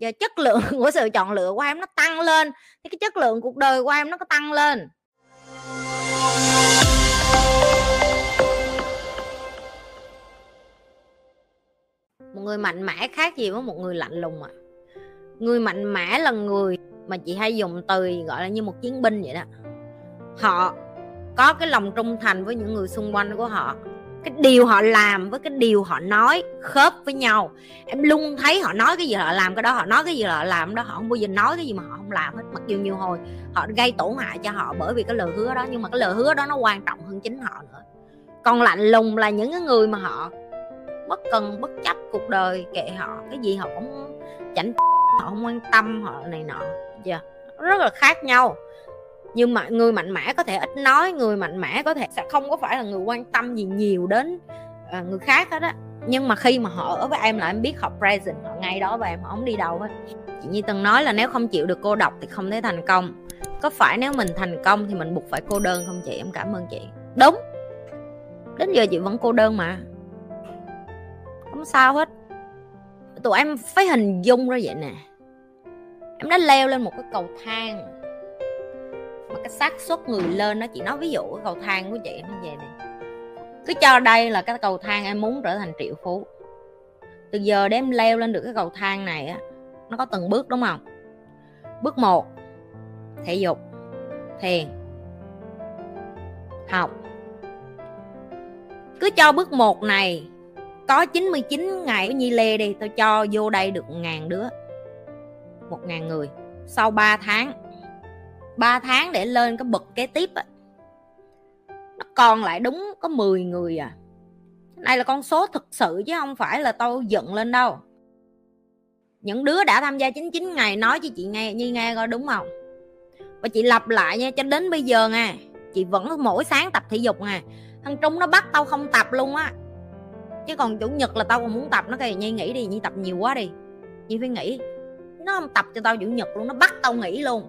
và chất lượng của sự chọn lựa của em nó tăng lên, thì cái chất lượng cuộc đời của em nó có tăng lên. Một người mạnh mẽ khác gì với một người lạnh lùng à người mạnh mẽ là người mà chị hay dùng từ gọi là như một chiến binh vậy đó. Họ có cái lòng trung thành với những người xung quanh của họ cái điều họ làm với cái điều họ nói khớp với nhau. Em luôn thấy họ nói cái gì họ làm, cái đó họ nói cái gì họ làm đó họ không bao giờ nói cái gì mà họ không làm hết. Mặc dù nhiều hồi họ gây tổn hại cho họ bởi vì cái lời hứa đó, nhưng mà cái lời hứa đó nó quan trọng hơn chính họ nữa. Còn lạnh lùng là những cái người mà họ bất cần, bất chấp cuộc đời kệ họ. Cái gì họ cũng chảnh, họ không quan tâm, họ này nọ. Yeah. rất là khác nhau nhưng mà người mạnh mẽ có thể ít nói người mạnh mẽ có thể sẽ không có phải là người quan tâm gì nhiều đến uh, người khác hết á. Nhưng mà khi mà họ ở với em là em biết họ present họ ngay đó và em họ không đi đâu hết. Chị như từng nói là nếu không chịu được cô độc thì không thể thành công. Có phải nếu mình thành công thì mình buộc phải cô đơn không chị? Em cảm ơn chị. Đúng. Đến giờ chị vẫn cô đơn mà. Không sao hết. Tụi em phải hình dung ra vậy nè. Em đã leo lên một cái cầu thang cái xác suất người lên nó chỉ nói ví dụ cái cầu thang của chị nó về này cứ cho đây là cái cầu thang em muốn trở thành triệu phú. Từ giờ để em leo lên được cái cầu thang này á, nó có từng bước đúng không? Bước một, thể dục, thiền, học. Cứ cho bước một này, có 99 ngày với Nhi Lê đi tôi cho vô đây được ngàn đứa, một ngàn người sau 3 tháng. 3 tháng để lên cái bậc kế tiếp á. Nó còn lại đúng có 10 người à. Này là con số thực sự chứ không phải là tôi dựng lên đâu. Những đứa đã tham gia 99 ngày nói cho chị nghe như nghe coi đúng không? Và chị lặp lại nha, cho đến bây giờ nha, chị vẫn mỗi sáng tập thể dục nè. thằng trung nó bắt tao không tập luôn á. Chứ còn chủ nhật là tao còn muốn tập, nó kêu, nhi nghỉ đi, nhi tập nhiều quá đi. Nhi phải nghỉ. Nó không tập cho tao chủ nhật luôn, nó bắt tao nghỉ luôn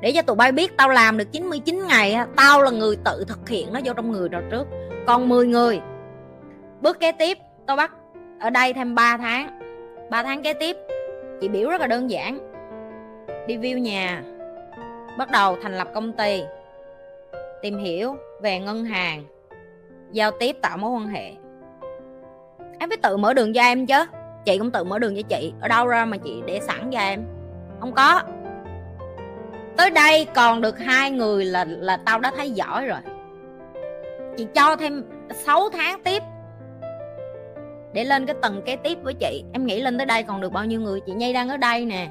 để cho tụi bay biết tao làm được 99 ngày tao là người tự thực hiện nó vô trong người rồi trước. Còn 10 người. Bước kế tiếp, tao bắt ở đây thêm 3 tháng. 3 tháng kế tiếp, chị biểu rất là đơn giản. Đi view nhà. Bắt đầu thành lập công ty. Tìm hiểu về ngân hàng. Giao tiếp tạo mối quan hệ. Em phải tự mở đường cho em chứ. Chị cũng tự mở đường cho chị. Ở đâu ra mà chị để sẵn cho em? Không có tới đây còn được hai người là là tao đã thấy giỏi rồi. Chị cho thêm 6 tháng tiếp để lên cái tầng kế tiếp với chị. Em nghĩ lên tới đây còn được bao nhiêu người? Chị nhi đang ở đây nè.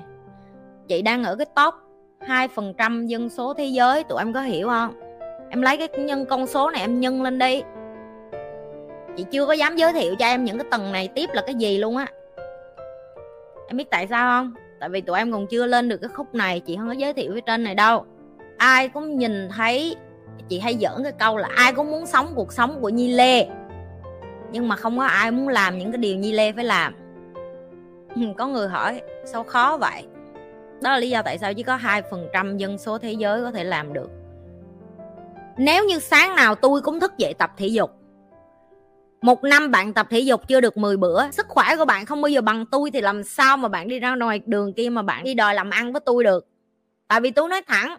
Chị đang ở cái top hai phần trăm dân số thế giới. Tụi em có hiểu không? Em lấy cái nhân, con số này em nhân lên đi. Chị chưa có dám giới thiệu cho em những cái tầng này tiếp là cái gì luôn á. Em biết tại sao không? Tại vì tụi em còn chưa lên được cái khúc này, chị không có giới thiệu với trên này đâu. Ai cũng nhìn thấy, chị hay giỡn cái câu là ai cũng muốn sống cuộc sống của nhi lê. Nhưng mà không có ai muốn làm những cái điều nhi lê phải làm. Có người hỏi, sao khó vậy? Đó là lý do tại sao chỉ có hai phần trăm dân số thế giới có thể làm được. Nếu như sáng nào tôi cũng thức dậy tập thể dục một năm bạn tập thể dục chưa được 10 bữa, sức khỏe của bạn không bao giờ bằng tôi thì làm sao mà bạn đi ra ngoài đường kia mà bạn đi đòi làm ăn với tôi được? Tại vì tôi nói thẳng,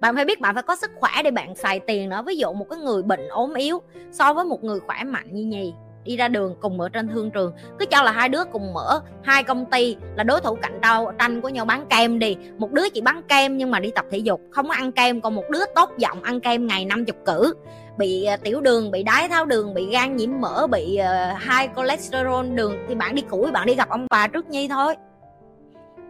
bạn phải biết bạn phải có sức khỏe để bạn xài tiền nữa. Ví dụ một cái người bệnh ốm yếu so với một người khỏe mạnh như nhì, đi ra đường cùng ở trên thương trường, cứ cho là hai đứa cùng mở hai công ty là đối thủ cạnh tranh của nhau bán kem đi. Một đứa chỉ bán kem nhưng mà đi tập thể dục, không có ăn kem, còn một đứa tốt giọng ăn kem ngày năm chục cử bị à, tiểu đường bị đái tháo đường bị gan nhiễm mỡ bị uh, high cholesterol đường thì bạn đi củi bạn đi gặp ông bà trước nhi thôi.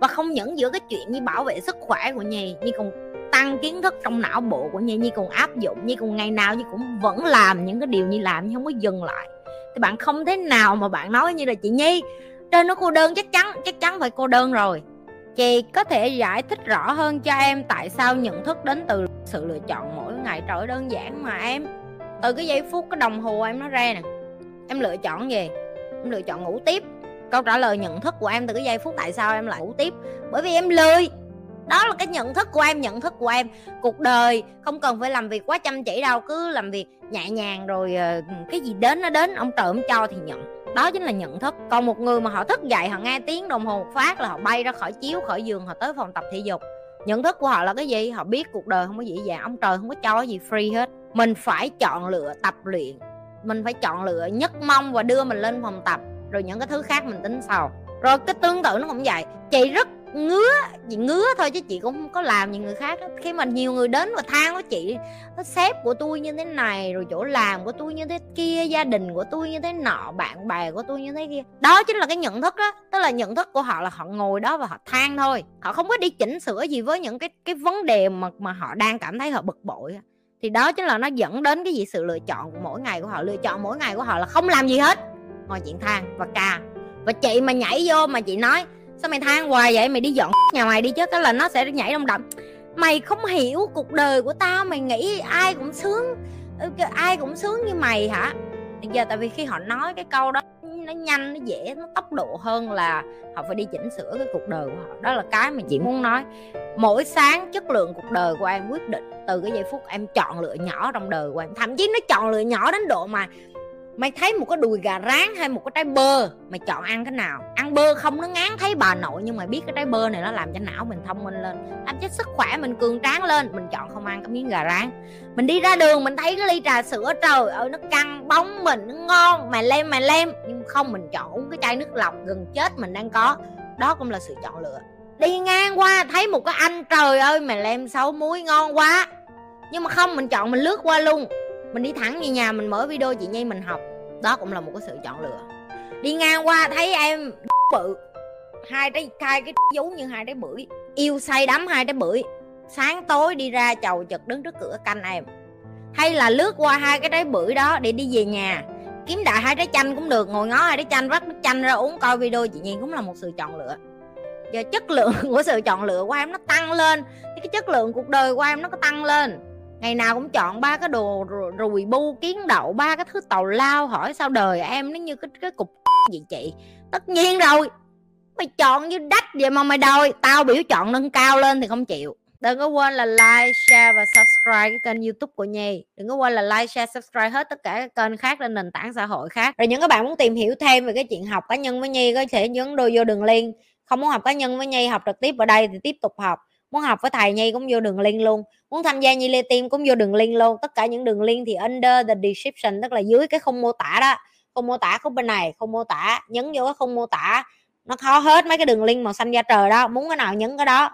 Và không những giữa cái chuyện như bảo vệ sức khỏe của nhi nhi còn tăng kiến thức trong não bộ của nhi nhi còn áp dụng nhi còn ngày nào nhi cũng vẫn làm những cái điều nhi làm nhi không có dừng lại. Thì bạn không thế nào mà bạn nói như là chị nhi trên nó cô đơn chắc chắn chắc chắn phải cô đơn rồi. Chị có thể giải thích rõ hơn cho em tại sao nhận thức đến từ sự lựa chọn mỗi ngày trời đơn giản mà em từ cái giây phút, cái đồng hồ em nó ra nè. Em lựa chọn gì em lựa chọn ngủ tiếp. Câu trả lời nhận thức của em từ cái giây phút tại sao em lại ngủ tiếp. Bởi vì em lười. Đó là cái nhận thức của em, nhận thức của em. Cuộc đời không cần phải làm việc quá chăm chỉ đâu, cứ làm việc nhẹ nhàng rồi ờ, cái gì đến nó đến, ông trời ông cho thì nhận. Đó chính là nhận thức. Còn một người mà họ thức dậy, họ nghe tiếng đồng hồ một phát là họ bay ra khỏi chiếu, khỏi giường, họ tới phòng tập thể dục. Nhận thức của họ là cái gì? Họ biết cuộc đời không có dễ dàng, ông trời không có cho gì free hết mình phải chọn lựa tập luyện. Mình phải chọn lựa nhất mong và đưa mình lên phòng tập, rồi những cái thứ khác mình tính sau. Rồi cái tương tự nó cũng vậy. Chị rất ngứa, chị ngứa thôi chứ chị cũng không có làm như người khác khi mà nhiều người đến và than với chị sếp của tôi như thế này, rồi chỗ làm của tôi như thế kia, gia đình của tôi như thế nọ, bạn bè của tôi như thế kia. Đó chính là cái nhận thức đó. Tức là nhận thức của họ là họ ngồi đó và họ than thôi. Họ không có đi chỉnh sửa gì với những cái cái vấn đề mà mà họ đang cảm thấy họ bực bội thì đó chính là nó dẫn đến cái gì? Sự lựa chọn của mỗi ngày của họ. Lựa chọn mỗi ngày của họ là không làm gì hết. Ngồi chuyện than và cà. Và chị mà nhảy vô mà chị nói, sao mày than hoài vậy? Mày đi dọn nhà mày đi chứ. Cái là nó sẽ nhảy đông đậm mày không hiểu cuộc đời của tao, mày nghĩ ai cũng sướng ờ, ai cũng sướng như mày hả? Giờ tại vì khi họ nói cái câu đó nó nhanh, nó dễ, nó tốc độ hơn là họ phải đi chỉnh sửa cái cuộc đời của họ. Đó là cái mà chị muốn nói. Mỗi sáng chất lượng cuộc đời của em quyết định từ cái giây phút em chọn lựa nhỏ trong đời của em. Thậm chí nó chọn lựa nhỏ đến độ mà mày thấy một cái đùi gà rán hay một cái trái bơ, mày chọn ăn cái nào? Ăn bơ không, nó ngán thấy bà nội nhưng mà biết cái trái bơ này nó làm cho não mình thông minh lên làm cho sức khỏe mình cường tráng lên. Mình chọn không ăn cái miếng gà rán. Mình đi ra đường mình thấy cái ly trà sữa, trời ơi, nó căng bóng mình, nó ngon, mày lem mày lem. Nhưng không, mình chọn uống cái chai nước lọc gần chết mình đang có. Đó cũng là sự chọn lựa. Đi ngang qua thấy một cái anh, trời ơi, mày lem xấu muối ngon quá. Nhưng mà không, mình chọn mình lướt qua luôn mình đi thẳng về nhà, mình mở video chị nhi mình học. Đó cũng là một cái sự chọn lựa. Đi ngang qua thấy em bự. Hai trái, hai cái giống như hai trái bưởi. Yêu say đắm hai trái bưởi. Sáng tối đi ra chầu chật đứng trước cửa canh em. Hay là lướt qua hai cái trái bưởi đó để đi về nhà. Kiếm đại hai trái chanh cũng được, ngồi ngó hai trái chanh, vắt nước chanh ra uống coi video chị nhiên cũng là một sự chọn lựa. Giờ chất lượng của sự chọn lựa của em nó tăng lên. Cái chất lượng cuộc đời của em nó có tăng lên ngày nào cũng chọn ba cái đồ rùi bu, kiến đậu, ba cái thứ tàu lao, hỏi sao đời em nó như cái cái cục gì chị? Tất nhiên rồi, mày chọn như đách vậy mà mày đòi. Tao biểu chọn nâng cao lên thì không chịu. Đừng có quên là like, share và subscribe cái kênh youtube của nhi. Đừng có quên là like, share, subscribe hết tất cả các kênh khác trên nền tảng xã hội khác. Rồi những các bạn muốn tìm hiểu thêm về cái chuyện học cá nhân với nhi, có thể nhấn đôi vô đường link. Không muốn học cá nhân với nhi, học trực tiếp ở đây thì tiếp tục học muốn học với thầy nhi cũng vô đường link luôn. Muốn tham gia nhi lê team cũng vô đường link luôn. Tất cả những đường link thì under the description, tức là dưới cái khung mô tả đó. Khung mô tả khúc bên này không mô tả, nhấn vô cái khung mô tả. Nó khó hết mấy cái đường link màu xanh da trời đó. Muốn cái nào nhấn cái đó.